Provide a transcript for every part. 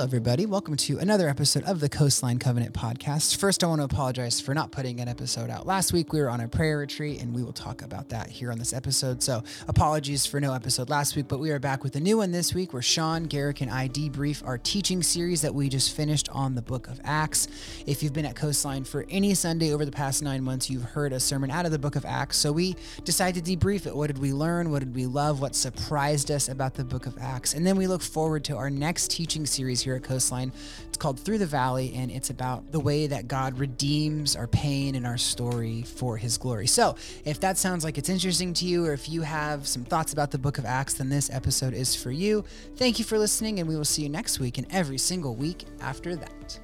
Hello, everybody. Welcome to another episode of the Coastline Covenant podcast. First, I want to apologize for not putting an episode out last week. We were on a prayer retreat, and we will talk about that here on this episode. So, apologies for no episode last week, but we are back with a new one this week where Sean, Garrick, and I debrief our teaching series that we just finished on the book of Acts. If you've been at Coastline for any Sunday over the past nine months, you've heard a sermon out of the book of Acts. So, we decided to debrief it. What did we learn? What did we love? What surprised us about the book of Acts? And then we look forward to our next teaching series here Coastline. It's called Through the Valley, and it's about the way that God redeems our pain and our story for his glory. So, if that sounds like it's interesting to you, or if you have some thoughts about the book of Acts, then this episode is for you. Thank you for listening, and we will see you next week and every single week after that.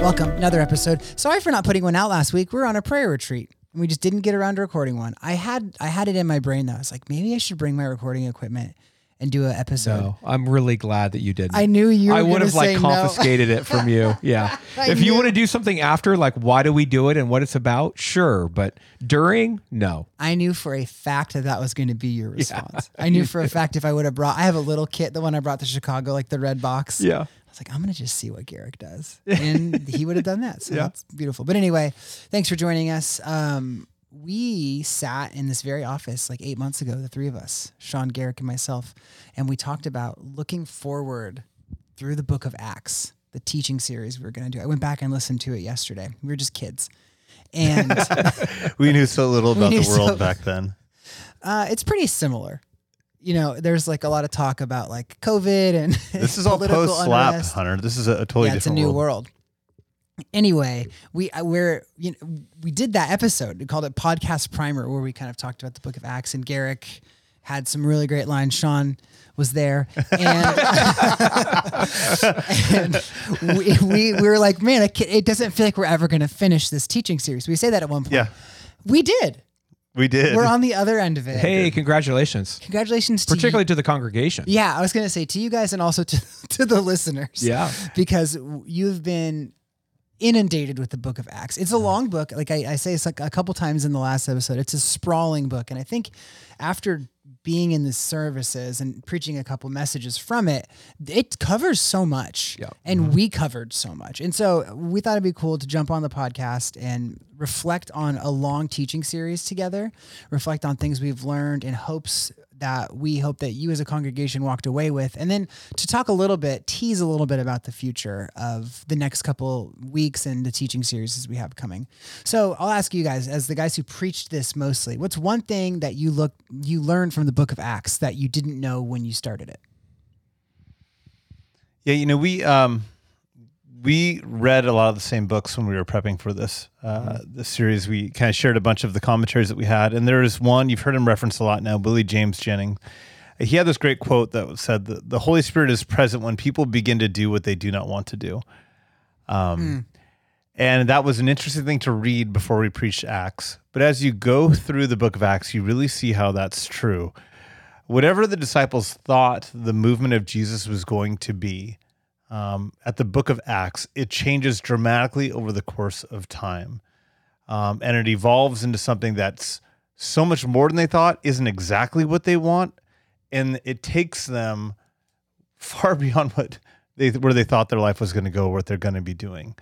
Welcome, another episode. Sorry for not putting one out last week. We were on a prayer retreat and we just didn't get around to recording one. I had I had it in my brain though. I was like, maybe I should bring my recording equipment and do an episode. No, I'm really glad that you didn't. I knew you. Were I would gonna have like say no. confiscated it from you. Yeah. If you want to do something after, like why do we do it and what it's about, sure. But during, no. I knew for a fact that that was going to be your response. I knew for a fact if I would have brought, I have a little kit, the one I brought to Chicago, like the red box. Yeah. I was like, I'm going to just see what Garrick does. And he would have done that. So Yeah. that's beautiful. But anyway, thanks for joining us. Um, we sat in this very office like eight months ago, the three of us, Sean, Garrick, and myself, and we talked about looking forward through the book of Acts, the teaching series we were going to do. I went back and listened to it yesterday. We were just kids. And We knew so little about the world so- back then. uh, it's pretty similar. You know, there's like a lot of talk about like COVID and This is all post slap. Hunter. This is a, a totally yeah, it's a new world. world. Anyway, we uh, we're you know we did that episode. We called it podcast primer, where we kind of talked about the Book of Acts, and Garrick had some really great lines. Sean was there, and, and we, we we were like, man, it, doesn't feel like we're ever going to finish this teaching series. We say that at one point. Yeah, we did. we did. We're on the other end of it. Hey, congratulations. congratulations to you. Particularly to the congregation. Yeah, I was going to say to you guys and also to, to the listeners. Yeah. Because you've been inundated with the book of Acts. It's a long book. Like I, I say it's like a couple times in the last episode, it's a sprawling book. And I think after being in the services and preaching a couple messages from it, it covers so much. Yeah. And mm-hmm. we covered so much. And so we thought it'd be cool to jump on the podcast and reflect on a long teaching series together, reflect on things we've learned in hopes that we hope that you as a congregation walked away with. And then to talk a little bit, tease a little bit about the future of the next couple weeks and the teaching series we have coming. So I'll ask you guys, as the guys who preached this mostly, what's one thing that you look you learned from the book of Acts that you didn't know when you started it? yeah, you know, we um, we read a lot of the same books when we were prepping for this uh, this series. We kind of shared a bunch of the commentaries that we had, and there is one you've heard him reference a lot now, Willie James Jennings. He had this great quote that said that the Holy Spirit is present when people begin to do what they do not want to do. Um, And that was an interesting thing to read before we preached Acts. But as you go through the book of Acts, you really see how that's true. Whatever the disciples thought the movement of Jesus was going to be um, at the book of Acts, it changes dramatically over the course of time. Um, and it evolves into something that's so much more than they thought, isn't exactly what they want. And it takes them far beyond what they where they thought their life was going to go, what they're going to be doing.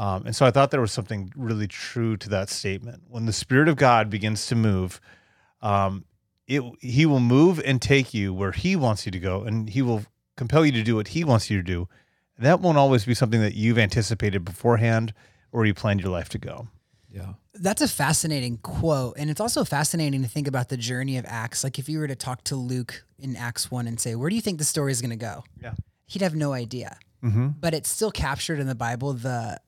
Um, and so I thought there was something really true to that statement. When the Spirit of God begins to move, um, it He will move and take you where He wants you to go, and He will compel you to do what He wants you to do. And that won't always be something that you've anticipated beforehand or you planned your life to go. Yeah. That's a fascinating quote. And it's also fascinating to think about the journey of Acts. Like if you were to talk to Luke in Acts 1 and say, Where do you think the story is going to go? Yeah. He'd have no idea. Mm-hmm. But it's still captured in the Bible the,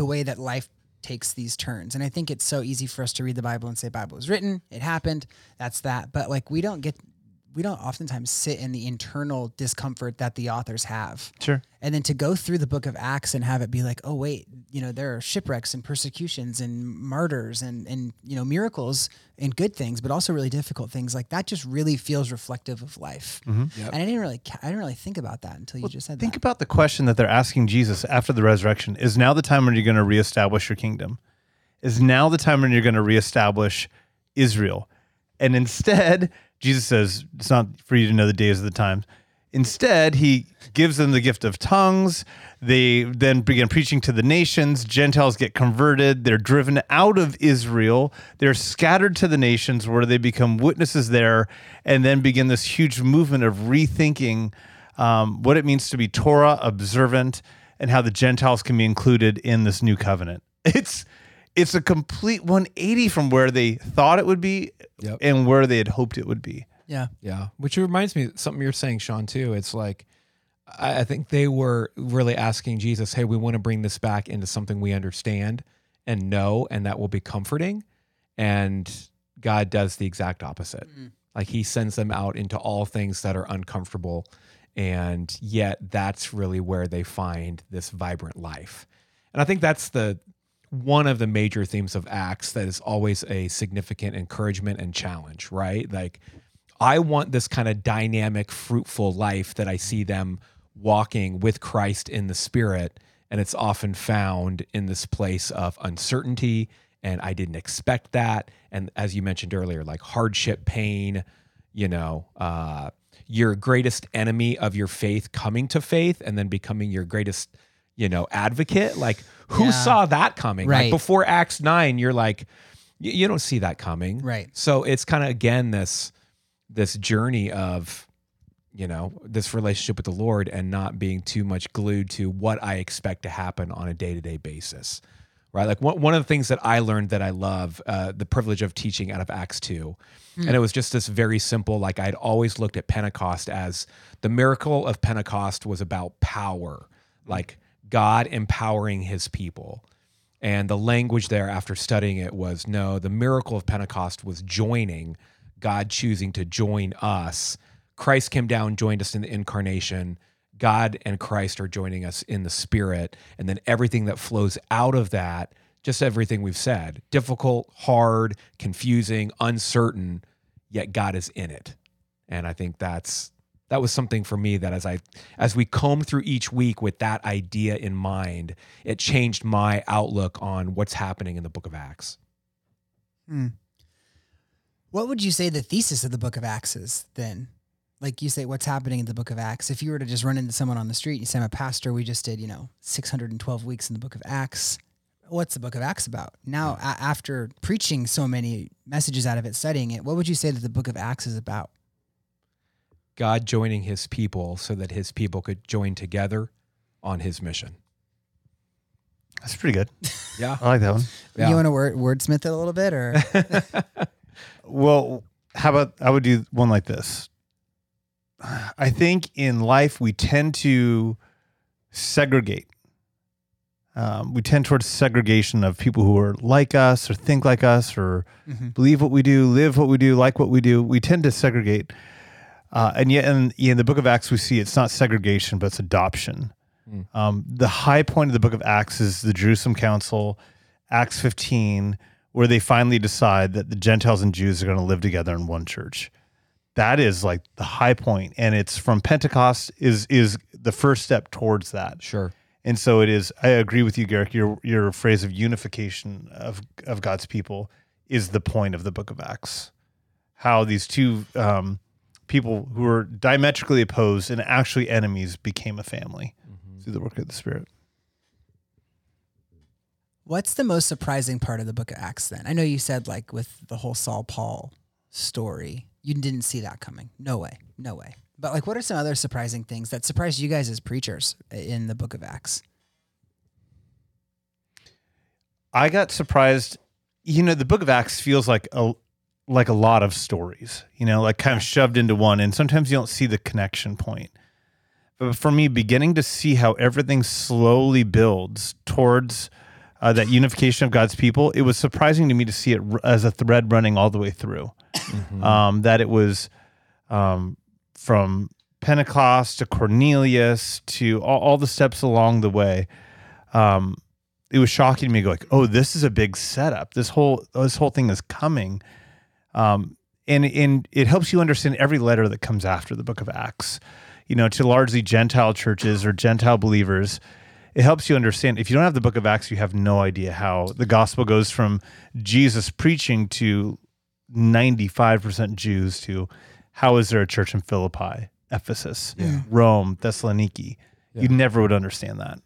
the way that life takes these turns. And I think it's so easy for us to read the Bible and say Bible was written, it happened, that's that. But like we don't get we don't oftentimes sit in the internal discomfort that the authors have. Sure. And then to go through the book of Acts and have it be like, oh wait, you know, there are shipwrecks and persecutions and martyrs and and you know miracles and good things, but also really difficult things. Like that just really feels reflective of life. Mm-hmm. And I didn't really, I didn't really think about that until you just said Think that. Think about the question that they're asking Jesus after the resurrection Is now the time when you're going to reestablish your kingdom? Is now the time when you're going to reestablish Israel? And instead, Jesus says it's not for you to know the days of the times. Instead, he gives them the gift of tongues. They then begin preaching to the nations. Gentiles get converted. They're driven out of Israel. They're scattered to the nations where they become witnesses there and then begin this huge movement of rethinking um, what it means to be Torah observant and how the Gentiles can be included in this new covenant. It's it's a complete 180 from where they thought it would be Yep. and where they had hoped it would be. Yeah. Yeah, which reminds me of something you're saying, Sean. Too. It's like I, I think they were really asking Jesus, "Hey, we want to bring this back into something we understand and know, and that will be comforting." And God does the exact opposite. Mm-hmm. Like He sends them out into all things that are uncomfortable, and yet that's really where they find this vibrant life. And I think that's the one of the major themes of Acts that is always a significant encouragement and challenge, right? Like, I want this kind of dynamic, fruitful life that I see them walking with Christ in the Spirit. And it's often found in this place of uncertainty. And I didn't expect that. And as you mentioned earlier, like hardship, pain, you know, uh, your greatest enemy of your faith coming to faith and then becoming your greatest, you know, advocate. Like, who Yeah. saw that coming? Right. Like before Acts 9, you're like, y- you don't see that coming. Right. So it's kind of again this this journey of you know this relationship with the Lord and not being too much glued to what I expect to happen on a day to day basis. Right, like one one of the things that I learned that I love, uh, the privilege of teaching out of Acts two, and it was just this very simple. Like I'd always looked at Pentecost as the miracle of Pentecost was about power, like God empowering His people. And the language there after studying it was no, the miracle of Pentecost was joining, God choosing to join us. Christ came down, joined us in the incarnation. God and Christ are joining us in the spirit. And then everything that flows out of that, just everything we've said difficult, hard, confusing, uncertain, yet God is in it. And I think that's that was something for me that as I as we comb through each week with that idea in mind, it changed my outlook on what's happening in the book of Acts. Hmm. What would you say the thesis of the book of Acts is then? Like you say, what's happening in the book of Acts? If you were to just run into someone on the street, you say, I'm a pastor, we just did, you know, 612 weeks in the book of Acts. What's the book of Acts about? Now, a- after preaching so many messages out of it, studying it, what would you say that the book of Acts is about? God joining his people so that his people could join together on his mission. That's pretty good. Yeah. I like that one. Yeah. You want to word, wordsmith it a little bit or? Well, how about I would do one like this? I think in life we tend to segregate. Um, we tend towards segregation of people who are like us or think like us or Mhm. believe what we do, live what we do, like what we do. We tend to segregate. Uh, and yet in, in the book of Acts, we see it's not segregation, but it's adoption. Mm. Um, the high point of the book of Acts is the Jerusalem Council, Acts 15, where they finally decide that the Gentiles and Jews are going to live together in one church. That is like the high point, and it's from Pentecost is is the first step towards that. Sure. And so it is. I agree with you, Garrick. Your your phrase of unification of of God's people is the point of the Book of Acts. How these two um, people who were diametrically opposed and actually enemies became a family mm-hmm. through the work of the Spirit. What's the most surprising part of the book of Acts then? I know you said like with the whole Saul Paul story, you didn't see that coming. No way. No way. But like what are some other surprising things that surprised you guys as preachers in the book of Acts? I got surprised. You know, the Book of Acts feels like a like a lot of stories. You know, like kind of shoved into one, and sometimes you don't see the connection point. But for me, beginning to see how everything slowly builds towards uh, that unification of God's people, it was surprising to me to see it r- as a thread running all the way through. Um, that it was um, from Pentecost to Cornelius to all, all the steps along the way. Um, it was shocking to me. Go like, oh, this is a big setup. This whole this whole thing is coming, um, and and it helps you understand every letter that comes after the Book of Acts. You know, to largely Gentile churches or Gentile believers, it helps you understand. If you don't have the Book of Acts, you have no idea how the gospel goes from Jesus preaching to ninety five percent Jews to how is there a church in Philippi, Ephesus, Yeah. Rome, Thessaloniki? You never would understand that.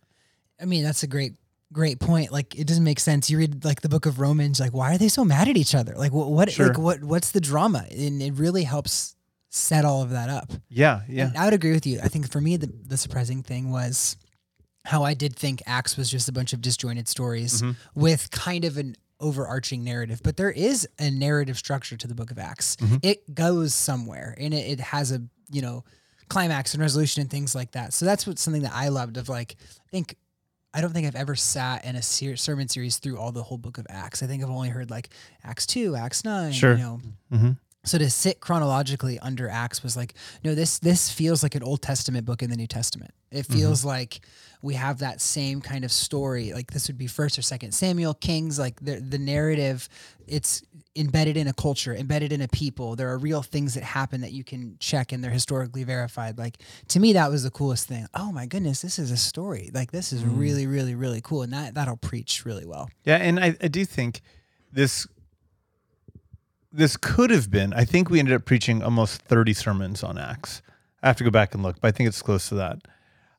I mean, that's a great, great point. Like, it doesn't make sense. You read like the book of Romans, like, why are they so mad at each other? Like, what, what, Sure. like, what, what's the drama? And it really helps set all of that up. Yeah, yeah. And I would agree with you. I think for me, the, the surprising thing was how I did think Acts was just a bunch of disjointed stories Mm-hmm. with kind of an overarching narrative. But there is a narrative structure to the book of Acts. Mm-hmm. It goes somewhere and it, it has a, you know, climax and resolution and things like that. So that's what something that I loved of like, I think I don't think I've ever sat in a ser- sermon series through all the whole book of Acts. I think I've only heard like Acts 2, Acts 9, Sure. you know. Mhm. So to sit chronologically under Acts was like, no, this this feels like an Old Testament book in the New Testament. It feels like we have that same kind of story. Like this would be First or Second Samuel, Kings. Like the the narrative, it's embedded in a culture, embedded in a people. There are real things that happen that you can check, and they're historically verified. Like to me, that was the coolest thing. Oh my goodness, this is a story. Like this is really, really, really cool, and that that'll preach really well. Yeah, and I, I do think this this could have been. I think we ended up preaching almost thirty sermons on Acts. I have to go back and look, but I think it's close to that.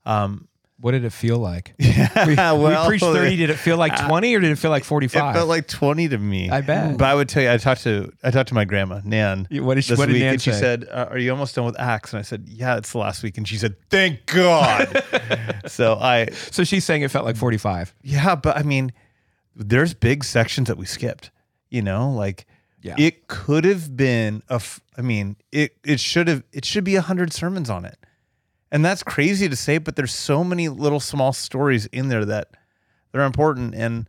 Um, What did it feel like? yeah, We, well, we preached 30. Did it feel like 20 or did it feel like 45? It 45? felt like twenty to me. I bet. But I would tell you, I talked to I talked to my grandma Nan. What did she- what did week, Nan and she say? said, uh, "Are you almost done with Acts?" And I said, "Yeah, it's the last week." And she said, "Thank God." so I so she's saying it felt like 45. Yeah, but I mean, there's big sections that we skipped. You know, like Yeah. it could have been a. F- I mean, it it should have it should be a hundred sermons on it, and that's crazy to say. But there's so many little small stories in there that they're important, and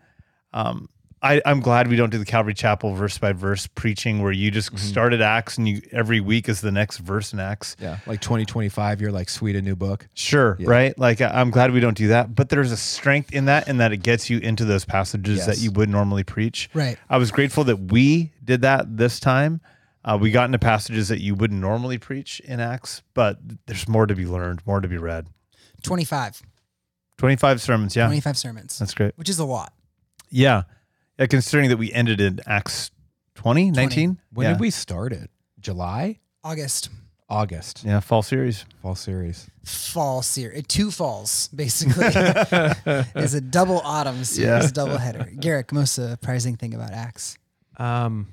um, I I'm glad we don't do the Calvary Chapel verse by verse preaching where you just started Acts and you every week is the next verse in Acts. Yeah. Like 2025, you're like, sweet, a new book. Sure, Yeah. right? Like I'm glad we don't do that, but there's a strength in that and that it gets you into those passages that you would normally preach. Right. I was grateful that we did that this time. Uh, we got into passages that you wouldn't normally preach in Acts, but there's more to be learned, more to be read. 25, 25 sermons, yeah. 25 sermons, That's great. which is a lot. Yeah. Yeah, considering that we ended in Acts 20, 19? When yeah. did we start it? July? August. August. Yeah, fall series. Fall series. fall series, two falls basically. is a double autumn series, Yeah. double header. Garrick, most surprising thing about Acts. Um,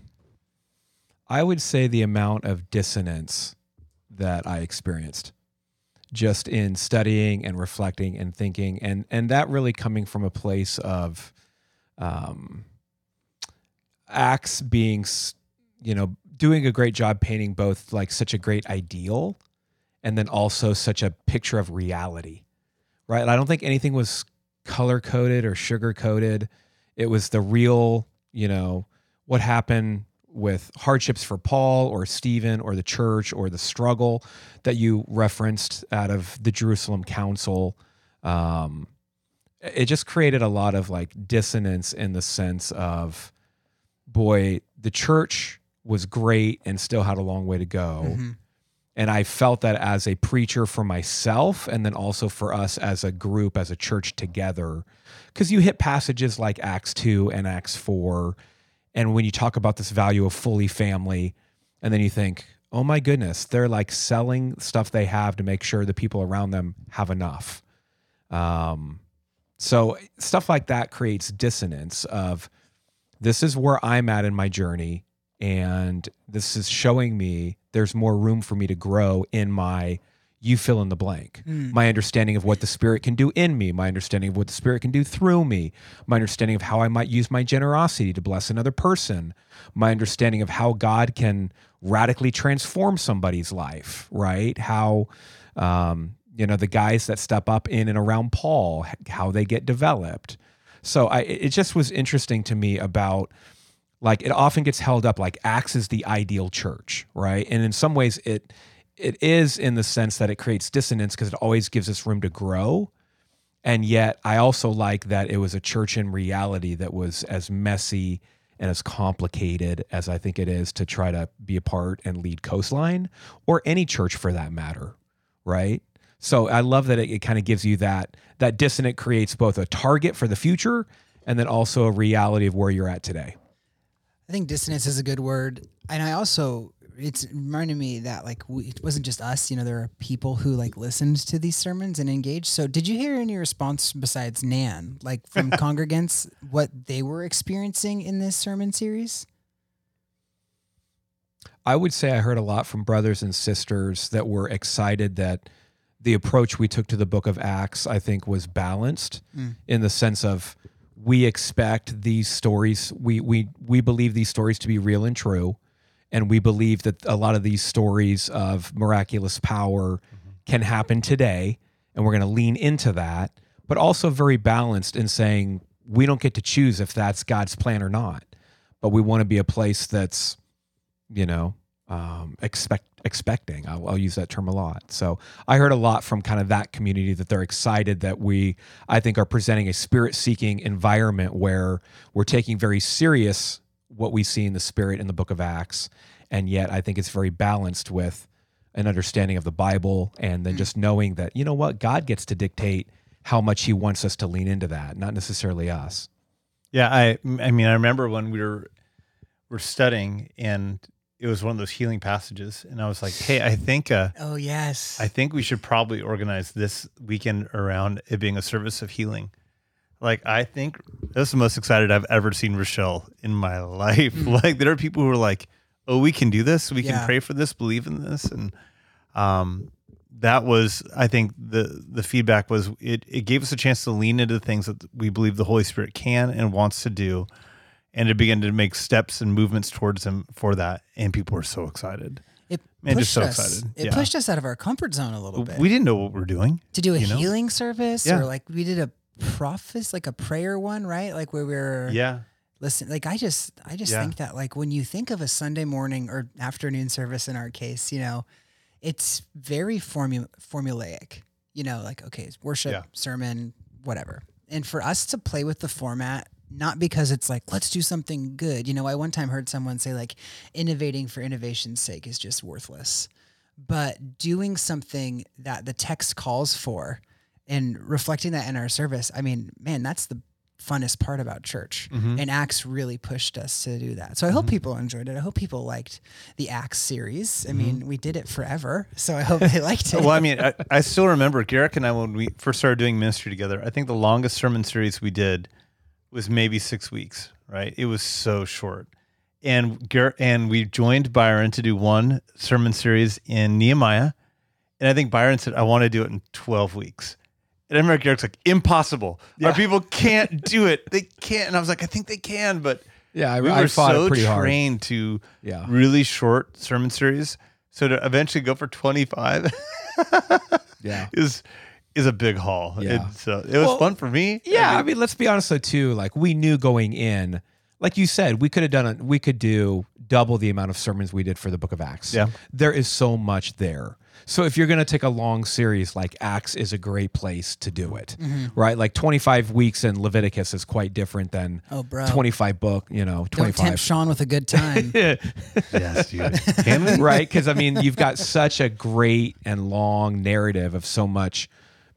I would say the amount of dissonance that I experienced just in studying and reflecting and thinking and and that really coming from a place of um acts being you know doing a great job painting both like such a great ideal and then also such a picture of reality right? And i don't think anything was color coded or sugar coated it was the real you know what happened with hardships for Paul or Stephen or the church or the struggle that you referenced out of the Jerusalem Council. Um, it just created a lot of like dissonance in the sense of, boy, the church was great and still had a long way to go. Mhm. And I felt that as a preacher for myself, and then also for us as a group, as a church together. Because you hit passages like Acts 2 and Acts 4. And when you talk about this value of fully family, and then you think, oh my goodness, they're like selling stuff they have to make sure the people around them have enough. Um, so stuff like that creates dissonance of this is where I'm at in my journey, and this is showing me there's more room for me to grow in my you fill in the blank. My understanding of what the spirit can do in me, my understanding of what the spirit can do through me, my understanding of how I might use my generosity to bless another person, my understanding of how God can radically transform somebody's life, right? How um, you know the guys that step up in and around Paul, how they get developed. So I it just was interesting to me about like it often gets held up like Acts is the ideal church, right? And in some ways it it is in the sense that it creates dissonance because it always gives us room to grow. And yet I also like that it was a church in reality that was as messy and as complicated as I think it is to try to be a part and lead Coastline or any church for that matter, right? So I love that it, it kind of gives you that that dissonant creates both a target for the future and then also a reality of where you're at today. I think dissonance is a good word. And I also it's reminded me that like we, it wasn't just us. You know, there are people who like listened to these sermons and engaged. So, did you hear any response besides Nan, like from congregants, what they were experiencing in this sermon series? I would say I heard a lot from brothers and sisters that were excited that the approach we took to the book of Acts, I think, was balanced Mm. in the sense of we expect these stories, we we we believe these stories to be real and true, and we believe that a lot of these stories of miraculous power can happen today, and we're going to lean into that, but also very balanced in saying we don't get to choose if that's God's plan or not, but we want to be a place that's you know, um, expect expecting. I'll, I'll use that term a lot. So I heard a lot from kind of that community that they're excited that we, I think, are presenting a spirit seeking environment where we're taking very serious what we see in the spirit in the Book of Acts, and yet I think it's very balanced with an understanding of the Bible and then just knowing that you know what God gets to dictate how much He wants us to lean into that, not necessarily us. Yeah, I I mean I remember when we were were studying and it was one of those healing passages and I was like, "Hey, I think uh Oh yes, I think we should probably organize this weekend around it being a service of healing." Like I think that's the most excited I've ever seen Rochelle in my life. Like there are people who are like, "Oh, we can do this. We Yeah. can pray for this, believe in this." And um that was I think the the feedback was it it gave us a chance to lean into the things that we believe the Holy Spirit can and wants to do and to begin to make steps and movements towards him for that and people were so excited. it Man, pushed just so us. excited. It Yeah. pushed us out of our comfort zone a little bit. We didn't know what we were doing. to do a you know? healing service Yeah. or like we did a prophes like a prayer one, right? Like where we're Yeah. listen like i just i just Yeah. think that like when you think of a sunday morning or afternoon service in our case you know it's very formu- formulaic you know like okay it's worship Yeah. sermon whatever and for us to play with the format not because it's like let's do something good you know i one time heard someone say like innovating for innovation's sake is just worthless but doing something that the text calls for and reflecting that in our service i mean man that's the funnest part about church Mhm. and acts really pushed us to do that so i hope people enjoyed it i hope people liked the acts series i mean we did it forever so i hope they liked it well, I mean, I, I still remember Garrick and I when we first started doing ministry together. I think the longest sermon series we did was maybe six weeks. Right? It was so short, and Garrett and we joined Byron to do one sermon series in Nehemiah, and I think Byron said, "I want to do it in twelve weeks." And I remember Garrick's like, "Impossible! Our people can't do it. They can't." And I was like, "I think they can," but Yeah, I, we I were fought so pretty hard. trained to Yeah. really short sermon series. So to eventually go for 25 Yeah. is is a big haul. Yeah. It's, uh, it was Well, fun for me. Yeah, I mean, let's be honest though too. Like we knew going in, like you said, we could have done it. We could do double the amount of sermons we did for the Book of Acts. Yeah. there is so much there. So if you're going to take a long series, like Acts is a great place to do it, mm-hmm. right? Like 25 weeks in Leviticus is quite different than oh bro 25 book. You know, 25. don't tempt sean with a good time yes, dude. Can right? Because I mean, you've got such a great and long narrative of so much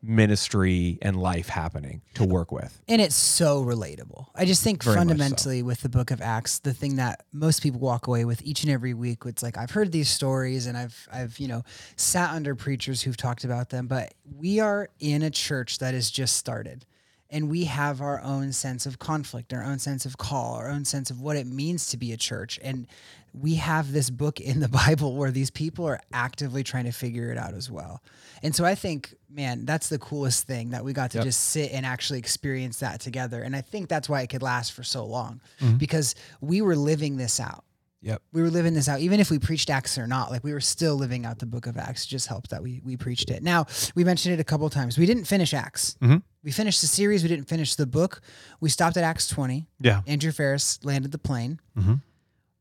ministry and life happening to work with. and it's so relatable. I just think Very much so. fundamentally with the book of Acts, the thing that most people walk away with each and every week, it's like I've heard these stories and I've I've you know sat under preachers who've talked about them, but we are in a church that has just started. And we have our own sense of conflict, our own sense of call, our own sense of what it means to be a church. And we have this book in the Bible where these people are actively trying to figure it out as well. And so I think, man, that's the coolest thing that we got to Yep. just sit and actually experience that together. And I think that's why it could last for so long Mm-hmm. because we were living this out. Yep. We were living this out, even if we preached Acts or not. Like we were still living out the book of Acts. It just helped that we we preached it. Now we mentioned it a couple times. We didn't finish Acts. Mhm. We finished the series. We didn't finish the book. We stopped at Acts twenty. Yeah. Andrew Ferris landed the plane. Mhm.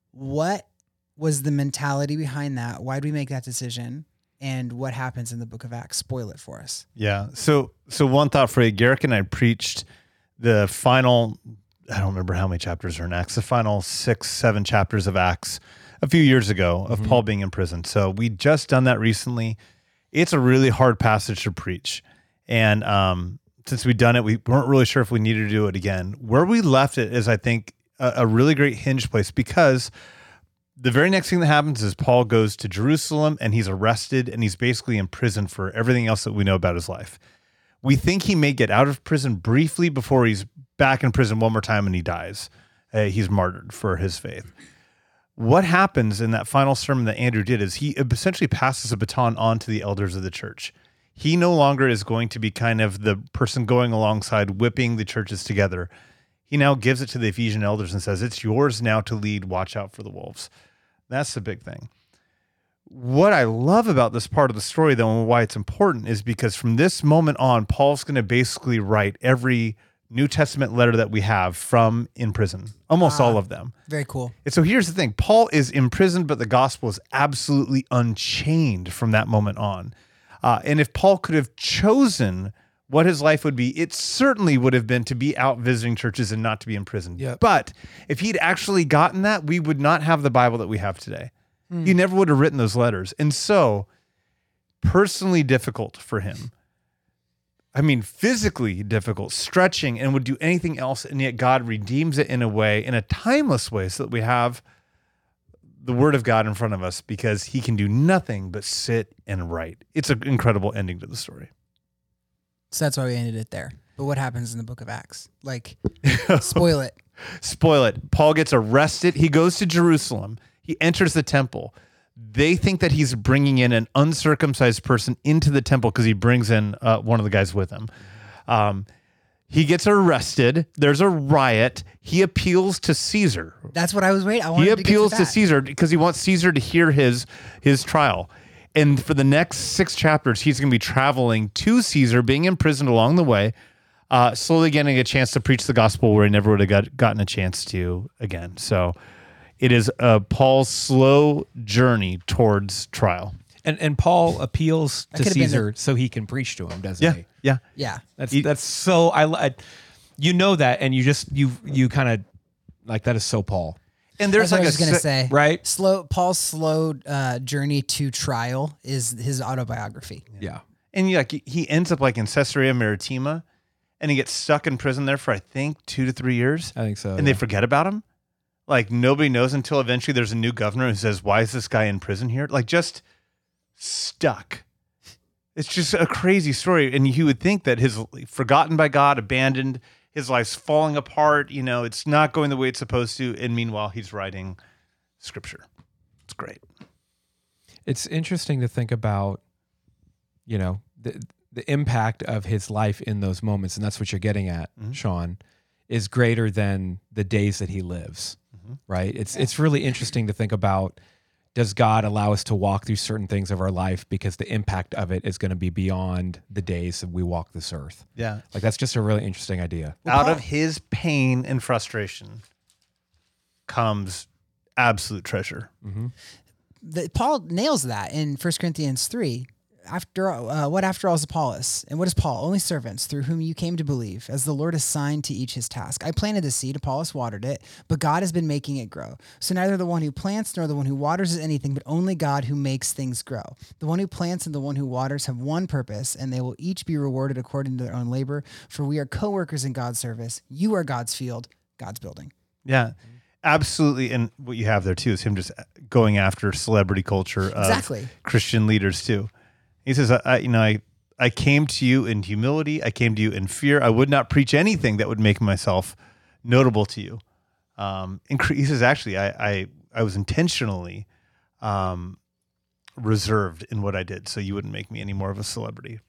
What was the mentality behind that? Why did we make that decision? And what happens in the book of Acts? Spoil it for us. Yeah. So so one thought for you, Garrick and I preached the final I don't remember how many chapters are in Acts, the final six, seven chapters of Acts a few years ago of Paul being in prison. So we just done that recently. It's a really hard passage to preach. And um since we'd done it, we weren't really sure if we needed to do it again. Where we left it is, I think, a, a really great hinge place because the very next thing that happens is Paul goes to Jerusalem and he's arrested and he's basically in prison for everything else that we know about his life. We think he may get out of prison briefly before he's back in prison one more time and he dies. Uh, he's martyred for his faith. What happens in that final sermon that Andrew did is he essentially passes a baton on to the elders of the church. He no longer is going to be kind of the person going alongside whipping the churches together. He now gives it to the Ephesian elders and says, It's yours now to lead. Watch out for the wolves. That's the big thing. What I love about this part of the story, though, and why it's important is because from this moment on, Paul's going to basically write every New Testament letter that we have from in prison, almost all ah, of them. Very cool. And so here's the thing Paul is imprisoned, but the gospel is absolutely unchained from that moment on. Uh, and if Paul could have chosen what his life would be, it certainly would have been to be out visiting churches and not to be in prison. Yep. But if he'd actually gotten that, we would not have the Bible that we have today. He never would have written those letters. And so, personally difficult for him. I mean, physically difficult, stretching, and would do anything else. And yet, God redeems it in a way, in a timeless way, so that we have the Word of God in front of us because He can do nothing but sit and write. It's an incredible ending to the story. So that's why we ended it there. But what happens in the book of Acts? Like, spoil it. Spoil it. Paul gets arrested. He goes to Jerusalem. He enters the temple. They think that he's bringing in an uncircumcised person into the temple because he brings in uh, one of the guys with him. Um, he gets arrested. There's a riot. He appeals to Caesar. That's what I was waiting. I wanted He to get appeals to, to, that. Caesar because he wants Caesar to hear his his trial. And for the next six chapters, he's going to be traveling to Caesar, being imprisoned along the way, uh, slowly getting a chance to preach the gospel where he never would have got, gotten a chance to again. So it is uh, Paul's slow journey towards trial. And and Paul appeals to could've Caesar so he can preach to him, doesn't Yeah, he? Yeah. Yeah. That's He- that's so I, I you know that and you just you you kind of like that is so Paul, And That's there's what like I was a going to se- say. right? Slow Paul's slow uh, journey to trial is his autobiography. Yeah. and he, like he- he ends up like in Caesarea Maritima, and he gets stuck in prison there for I think two to three years. I think so. and they forget about him. Like nobody knows until eventually there's a new governor who says, "Why is this guy in prison here?" Like just stuck. It's just a crazy story, and you would think that his forgotten by God, abandoned, his life's falling apart. You know, it's not going the way it's supposed to, and meanwhile, he's writing scripture. It's great. it's interesting to think about you know the the impact of his life in those moments and that's what you're getting at mm-hmm. Sean is greater than the days that he lives mm-hmm. right it's it's really interesting to think about does God allow us to walk through certain things of our life because the impact of it is going to be beyond the days that we walk this earth Yeah. like that's just a really interesting idea Out Paul- of his pain and frustration comes absolute treasure. Mm-hmm. The, Paul nails that in 1 Corinthians 3. After uh, what after all is Apollos, and what is Paul? Only servants through whom you came to believe, as the Lord assigned to each his task. I planted the seed, Apollos watered it, but God has been making it grow. So neither the one who plants nor the one who waters is anything, but only God who makes things grow. The one who plants and the one who waters have one purpose, and they will each be rewarded according to their own labor. For we are co-workers in God's service. You are God's field, God's building. Yeah, absolutely. And what you have there too is him just going after celebrity culture of Exactly. Christian leaders too. He says, I, I, you know, I, I came to you in humility. I came to you in fear. I would not preach anything that would make myself notable to you. Um, and he says, actually, I, I, I was intentionally um, reserved in what I did, so you wouldn't make me any more of a celebrity.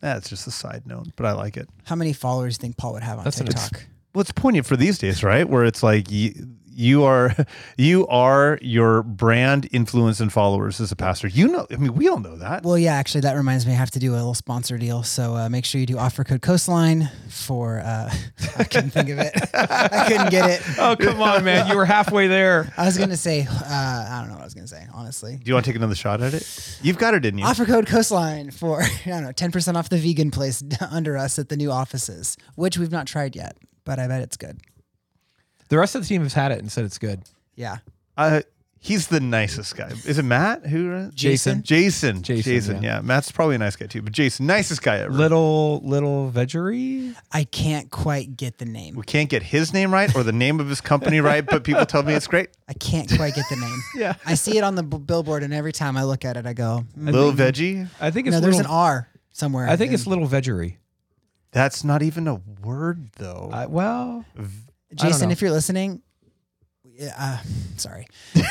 That's just a side note, but I like it. How many followers do you think Paul would have on That's an ex- TikTok? Well, it's poignant for these days, right? Where it's like you, you are, you are your brand influence and followers as a pastor. You know, I mean, we all know that. Well, yeah, actually, that reminds me. I have to do a little sponsor deal. So uh, make sure you do offer code Coastline for. Uh, I couldn't think of it. I couldn't get it. oh come on man you were halfway there I was gonna say. Uh, I don't know what I was gonna say. Honestly, Do you want to take another shot at it? You've got it, didn't you? offer code Coastline for I don't know ten percent off the vegan place under us at the new offices, which we've not tried yet, but I bet it's good. The rest of the team has had it and said it's good Yeah. Uh, He's the nicest guy. Is it Matt? Who? Jason. Jason. Jason, Jason. yeah. yeah. Matt's probably a nice guy too, but Jason, nicest guy ever. Little little veggery. I can't quite get the name. we can't get his name right or the name of his company right, but people tell me it's great. I can't quite get the name. Yeah. I see it on the b- billboard, and every time I look at it, I go, mm, Little veggie. I think it's "No, there's little, an R somewhere." I think And it's little veggery. That's not even a word though. I, well, I don't Jason. If you're listening, yeah, uh, sorry.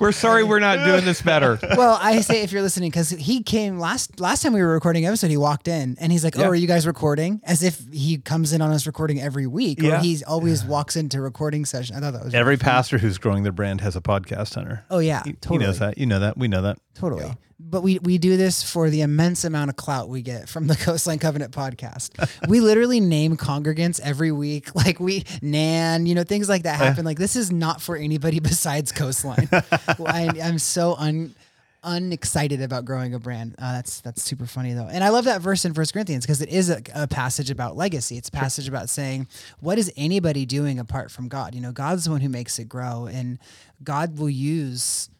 we're sorry we're not doing this better. well, I say if you're listening because he came last last time we were recording episode. He walked in and he's like, "Oh, Yeah. are you guys recording?" As if he comes in on us recording every week, Yeah. or he always walks into recording session. I thought that was Every pastor who's growing their brand has a podcast hunter. Oh yeah, He, totally. he knows that. You know that. We know that. Totally. But we we do this for the immense amount of clout we get from the Coastline Covenant podcast. we literally name congregants every week. Like we Nan, you know, things like that happen. Like this is not for anybody besides Coastline. I, I'm so un unexcited about growing a brand. Uh, that's that's super funny though, and I love that verse in First Corinthians because it is a, a passage about legacy. It's a passage about saying, "What is anybody doing apart from God?" You know, God's the one who makes it grow, and God will use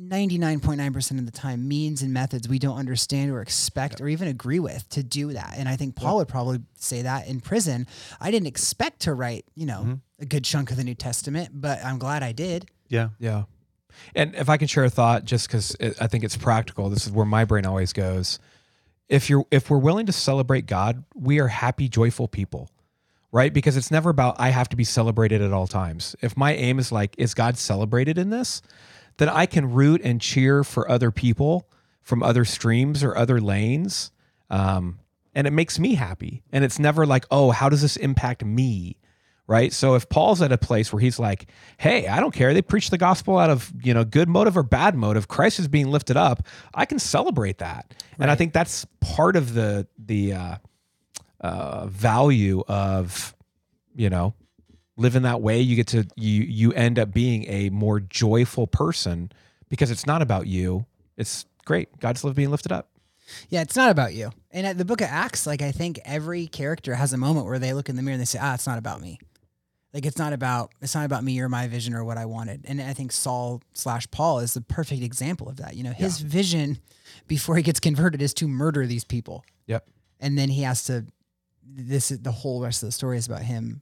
99.9% of the time means and methods we don't understand or expect or even agree with to do that. And I think Paul would probably say that in prison. I didn't expect to write, you know, mm-hmm. a good chunk of the New Testament, but I'm glad I did. Yeah. Yeah. And if I can share a thought, just because I think it's practical, this is where my brain always goes. If you're if we're willing to celebrate God, we are happy, joyful people, right? Because it's never about I have to be celebrated at all times. If my aim is like, is God celebrated in this? Then I can root and cheer for other people from other streams or other lanes, um, and it makes me happy. And it's never like, oh, how does this impact me? right? So if Paul's at a place where he's like, "Hey, I don't care. They preach the gospel out of, you know, good motive or bad motive. Christ is being lifted up. I can celebrate that." And I think that's part of the the uh, uh, value of, you know, living that way. You get to you you end up being a more joyful person because it's not about you. It's great. God's love being lifted up. Yeah, it's not about you. And at the book of Acts, like I think every character has a moment where they look in the mirror and they say, "Ah, it's not about me." Like it's not about it's not about me or my vision or what I wanted. And I think Saul slash Paul is the perfect example of that. You know, his vision before he gets converted is to murder these people. Yep. and then he has to this is the whole rest of the story is about him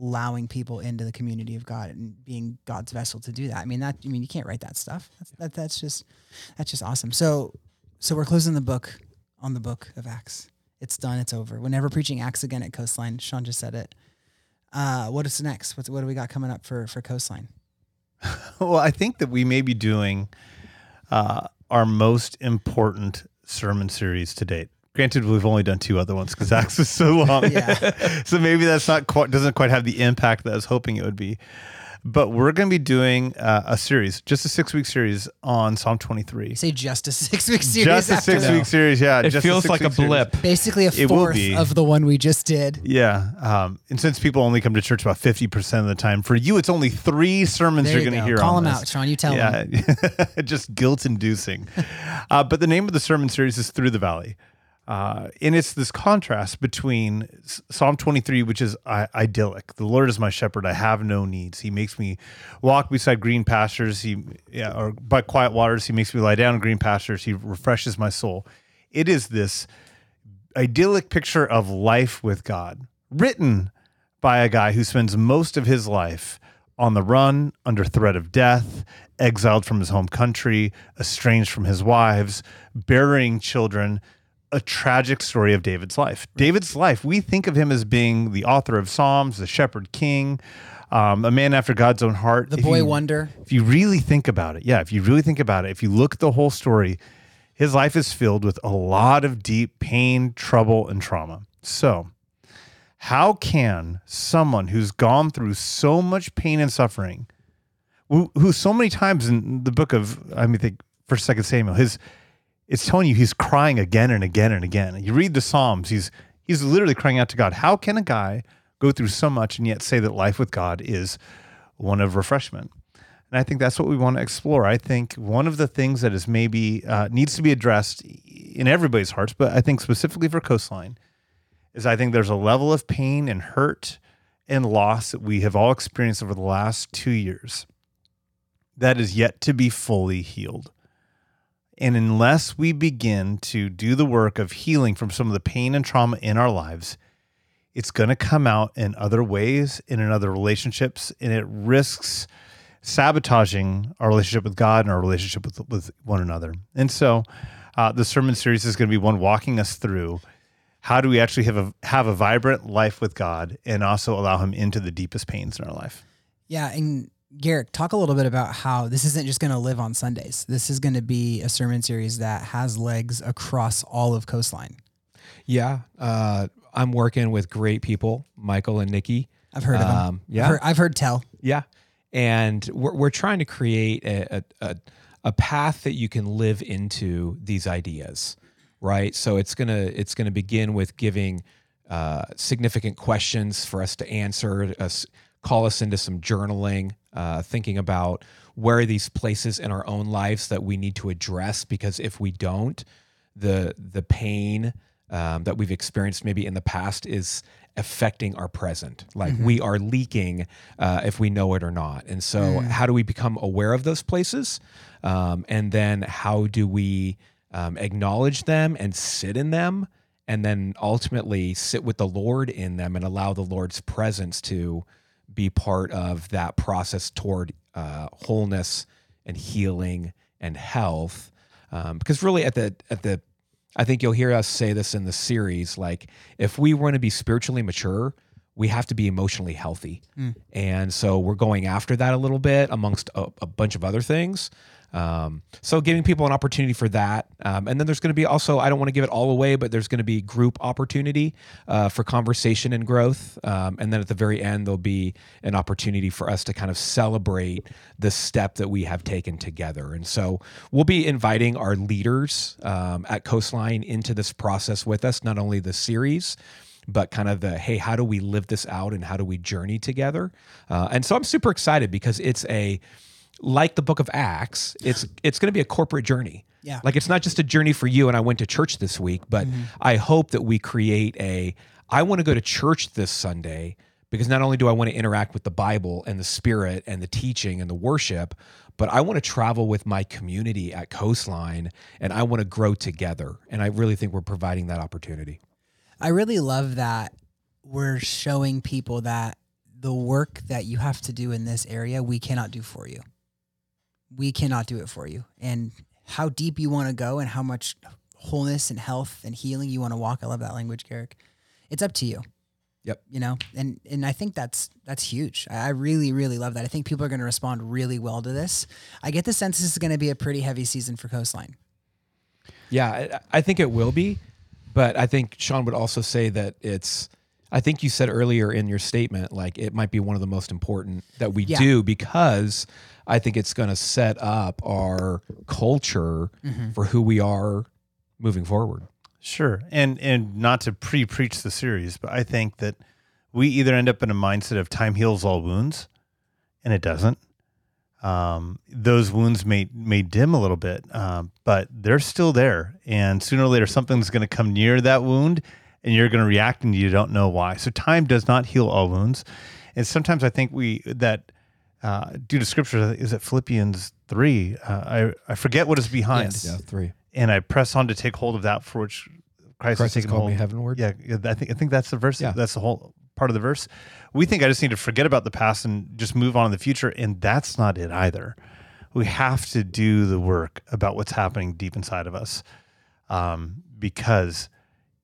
allowing people into the community of God and being God's vessel to do that. I mean that I mean you can't write that stuff. That's that, that's just that's just awesome. So so we're closing the book on the book of Acts. It's done, it's over. We're never preaching Acts again at Coastline. Sean just said it. Uh what is next? What's what do we got coming up for for Coastline? Well, I think that we may be doing uh, our most important sermon series to date. Granted, we've only done two other ones because Acts is so long. Yeah. so maybe that's not quite doesn't quite have the impact that I was hoping it would be. But we're going to be doing uh, a series, just a six week series on Psalm 23. Say just a six week series. Just a six week series, yeah. It just feels like a six-week series. blip. Basically a It fourth of the one we just did. Yeah. Um, and since people only come to church about 50% of the time, for you, it's only three sermons There you're you going to hear Call on him this. out, Sean. You tell him. yeah, just guilt inducing. uh, but the name of the sermon series is Through the Valley. Uh, and it's this contrast between Psalm 23, which is I- idyllic. The Lord is my shepherd; I have no needs. He makes me walk beside green pastures. He, yeah, or by quiet waters. He makes me lie down in green pastures. He refreshes my soul. It is this idyllic picture of life with God, written by a guy who spends most of his life on the run, under threat of death, exiled from his home country, estranged from his wives, burying children. A tragic story of David's life. David's life, we think of him as being the author of Psalms, the shepherd king, um, a man after God's own heart. The If boy you- wonder. if you really think about it, yeah, if you really think about it, if you look at the whole story, his life is filled with a lot of deep pain, trouble, and trauma. So, how can someone who's gone through so much pain and suffering, who, who so many times in the book of, I mean, think First, Second Samuel, his it's telling you he's crying again and again and again. You read the Psalms, he's he's literally crying out to God. How can a guy go through so much and yet say that life with God is one of refreshment? And I think that's what we want to explore. I think one of the things that is maybe uh, needs to be addressed in everybody's hearts, but I think specifically for Coastline, is I think there's a level of pain and hurt and loss that we have all experienced over the last two years that is yet to be fully healed. And unless we begin to do the work of healing from some of the pain and trauma in our lives, it's going to come out in other ways and in other relationships, and it risks sabotaging our relationship with God and our relationship with, with one another. And so, uh, the sermon series is going to be one walking us through how do we actually have a have a vibrant life with God and also allow Him into the deepest pains in our life. Yeah, and Garrick, talk a little bit about how this isn't just going to live on Sundays. This is going to be a sermon series that has legs across all of Coastline. Yeah, uh, I'm working with great people, Michael and Nikki. I've heard of them. Um, yeah, I've heard, I've heard tell. Yeah, and we're we're trying to create a, a a, a path that you can live into these ideas, right? So it's gonna it's gonna begin with giving uh, significant questions for us to answer, us call us into some journaling, uh, thinking about where are these places in our own lives that we need to address because if we don't, the the pain um, that we've experienced maybe in the past is affecting our present. Like we are leaking uh, if we know it or not. And so, how do we become aware of those places? Um, and then, how do we um, acknowledge them and sit in them? And then ultimately sit with the Lord in them and allow the Lord's presence to be part of that process toward uh, wholeness and healing and health. Um, because really, at the at the I think you'll hear us say this in the series. Like, if we want to be spiritually mature, we have to be emotionally healthy. And so we're going after that a little bit amongst a, a bunch of other things. Um, so giving people an opportunity for that. Um, and then there's going to be also, I don't want to give it all away, but there's going to be group opportunity uh, for conversation and growth. Um, and then at the very end, there'll be an opportunity for us to kind of celebrate the step that we have taken together. And so we'll be inviting our leaders um, at Coastline into this process with us, not only the series, but kind of the hey, how do we live this out and how do we journey together? Uh, and so I'm super excited because it's a like the book of Acts, it's it's going to be a corporate journey. Yeah. Like it's not just a journey for you and I went to church this week, but I hope that we create a I want to go to church this Sunday because not only do I want to interact with the Bible and the spirit and the teaching and the worship, but I want to travel with my community at Coastline and I want to grow together. And I really think we're providing that opportunity. I really love that we're showing people that the work that you have to do in this area, we cannot do for you. We cannot do it for you. And how deep you want to go and how much wholeness and health and healing you want to walk. I love that language, Garrick. It's up to you. Yep. You know, and and I think that's that's huge. I really, really love that. I think people are going to respond really well to this. I get the sense this is going to be a pretty heavy season for Coastline. Yeah, I, I think it will be, but I think Sean would also say that it's. I think you said earlier in your statement, like it might be one of the most important that we Yeah. do because I think it's going to set up our culture mm-hmm. for who we are moving forward. Sure. And and not to pre-preach the series, but I think that we either end up in a mindset of time heals all wounds, and it doesn't. Um, those wounds may may dim a little bit, um, but they're still there, and sooner or later something's going to come near that wound, and you're going to react, and you don't know why. So time does not heal all wounds, and sometimes I think we that uh, due to scripture is it Philippians three. Uh, I I forget what is behind three. and I press on to take hold of that for which Christ, Christ has taken called hold. me heavenward. Yeah, yeah, I think I think that's the verse. Yeah. That's the whole part of the verse. We think I just need to forget about the past and just move on in the future, and that's not it either. We have to do the work about what's happening deep inside of us, um, because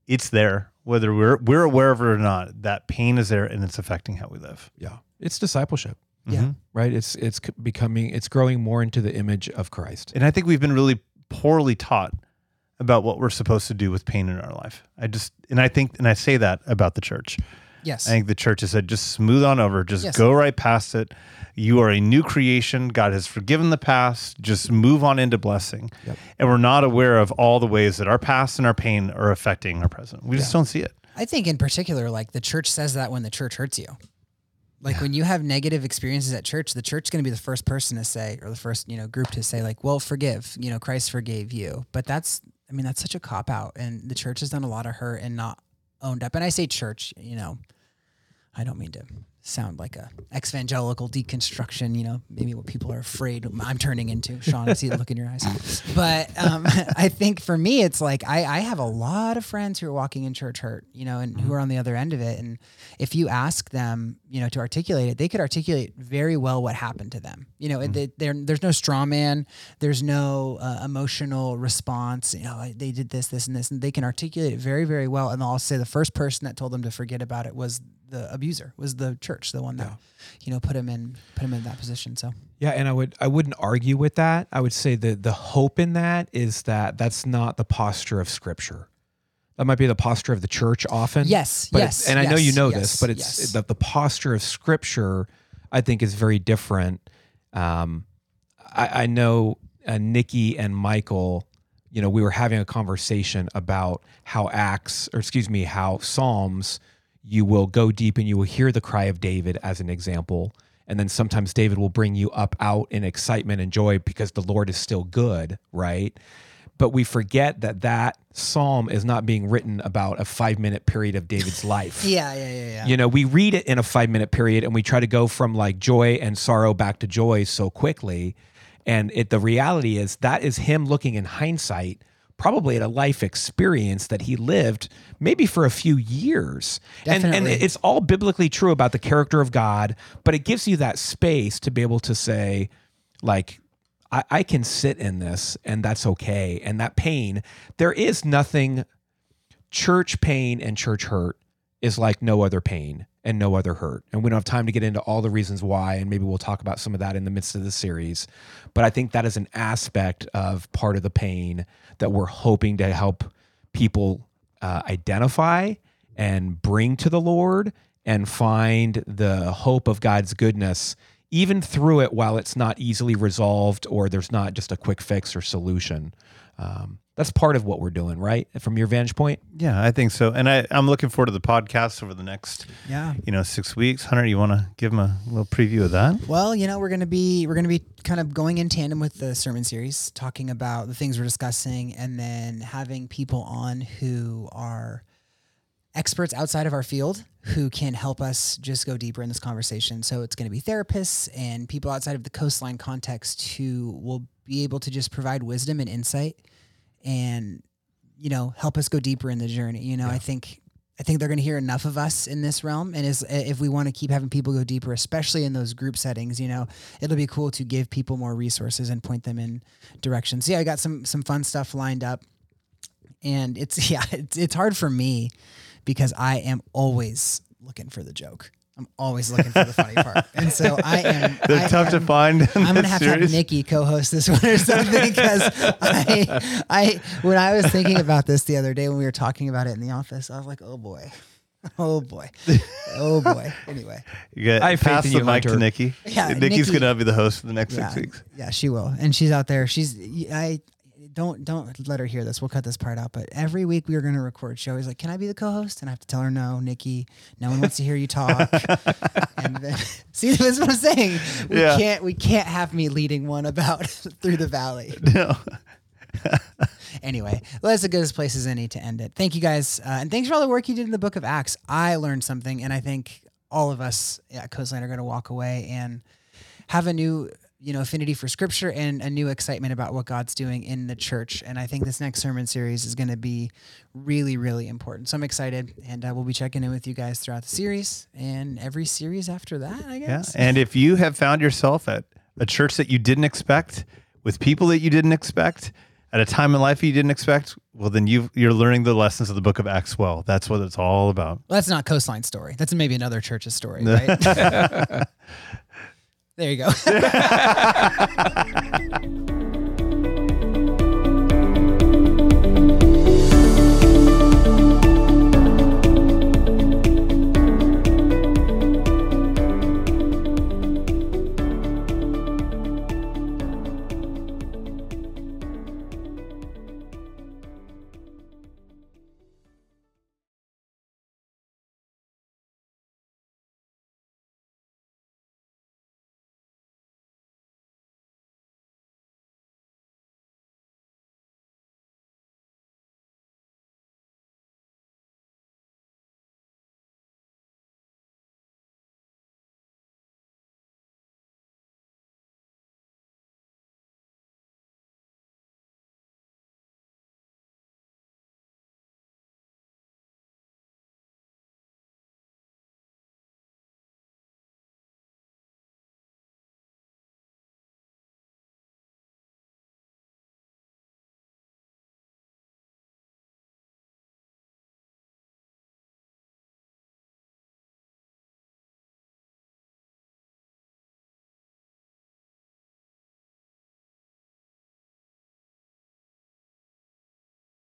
it's there, whether we're we're aware of it or not. That pain is there, and it's affecting how we live. Yeah, it's discipleship, Yeah. Mhm. right? It's it's becoming it's growing more into the image of Christ. And I think we've been really poorly taught about what we're supposed to do with pain in our life. I just and I think and I say that about the church. Yes. I think the church has said just smooth on over, just Yes. go right past it. You are a new creation. God has forgiven the past. Just move on into blessing. Yep. And we're not aware of all the ways that our past and our pain are affecting our present. We just don't see it. I think in particular, like the church says that when the church hurts you. Like when you have negative experiences at church, the church is going to be the first person to say, or the first you know group to say, like, "Well, forgive." You know, Christ forgave you. But that's, I mean, that's such a cop out, and the church has done a lot of hurt and not owned up. And I say church, you know, I don't mean to sound like a evangelical deconstruction, you know, maybe what people are afraid I'm turning into. Sean, I see the look in your eyes. But um, I think for me, it's like I, I have a lot of friends who are walking in church hurt, you know, and who are on the other end of it. And if you ask them, you know, to articulate it, they could articulate very well what happened to them. You know, mm-hmm. they, there's no straw man, there's no uh, emotional response. You know, they did this, this, and this, and they can articulate it very, very well. And I'll say the first person that told them to forget about it was the abuser was the church, the one that yeah. you know put him in put him in that position. So yeah, and I would I wouldn't argue with that. I would say that the hope in that is that that's not the posture of Scripture. That might be the posture of the church often. Yes, but yes, and I yes, know you know yes, this, but it's yes. the, the posture of Scripture. I think is very different. Um, I, I know uh, Nikki and Michael you know, we were having a conversation about how Acts, or excuse me, how Psalms you will go deep and you will hear the cry of David as an example. And then sometimes David will bring you up out in excitement and joy because the Lord is still good, right? But we forget that that psalm is not being written about a five minute period of David's life. yeah, yeah, yeah, yeah. You know, we read it in a five minute period and we try to go from like joy and sorrow back to joy so quickly. And it the reality is that is him looking in hindsight probably at a life experience that he lived maybe for a few years. And, and it's all biblically true about the character of God, but it gives you that space to be able to say, like, I, I can sit in this and that's okay. And that pain, there is nothing, church pain and church hurt is like no other pain and no other hurt. And we don't have time to get into all the reasons why, and maybe we'll talk about some of that in the midst of the series. But I think that is an aspect of part of the pain that we're hoping to help people uh, identify and bring to the Lord and find the hope of God's goodness even through it while it's not easily resolved or there's not just a quick fix or solution. Um, that's part of what we're doing, right? From your vantage point. Yeah, I think so. And I, I'm looking forward to the podcast over the next, yeah, you know, six weeks. Hunter, you want to give them a little preview of that? Well, you know, we're gonna be we're gonna be kind of going in tandem with the sermon series, talking about the things we're discussing, and then having people on who are experts outside of our field who can help us just go deeper in this conversation. So it's going to be therapists and people outside of the coastline context who will be able to just provide wisdom and insight and you know help us go deeper in the journey you know? Yeah. i think i think they're going to hear enough of us in this realm and is if we want to keep having people go deeper especially in those group settings you know it'll be cool to give people more resources and point them in directions. Yeah i got some some fun stuff lined up and it's yeah it's, it's hard for me because i am always looking for the joke I'm always looking for the funny part, and so I am. They're I tough am, to find. I'm gonna have series. to have Nikki co-host this one or something because I, I, when I was thinking about this the other day when we were talking about it in the office, I was like, oh boy, oh boy, oh boy. Anyway, you got I pass the you, mic Hunter. to Nikki. Yeah, Nikki's Nikki, gonna be the host for the next yeah, six weeks. Yeah, she will, and she's out there. She's I don't don't let her hear this. We'll cut this part out. But every week we were going to record. She always like, "Can I be the co-host?" And I have to tell her, "No, Nikki. No one wants to hear you talk." and then, see, that's what I'm saying. We yeah. can't we can't have me leading one about through the valley. No. anyway, well, that's the goodest place as any to end it. Thank you guys, uh, and thanks for all the work you did in the Book of Acts. I learned something, and I think all of us at Coastline are going to walk away and have a new you know affinity for scripture and a new excitement about what god's doing in the church. And i think this next sermon series is going to be really really important. So i'm excited and uh, we'll be checking in with you guys throughout the series and every series after that i guess. Yeah. and if you have found yourself at a church that you didn't expect with people that you didn't expect at a time in life you didn't expect well then you you're learning the lessons of the book of acts well. That's what it's all about. Well, that's not coastline story. That's maybe another church's story right There you go.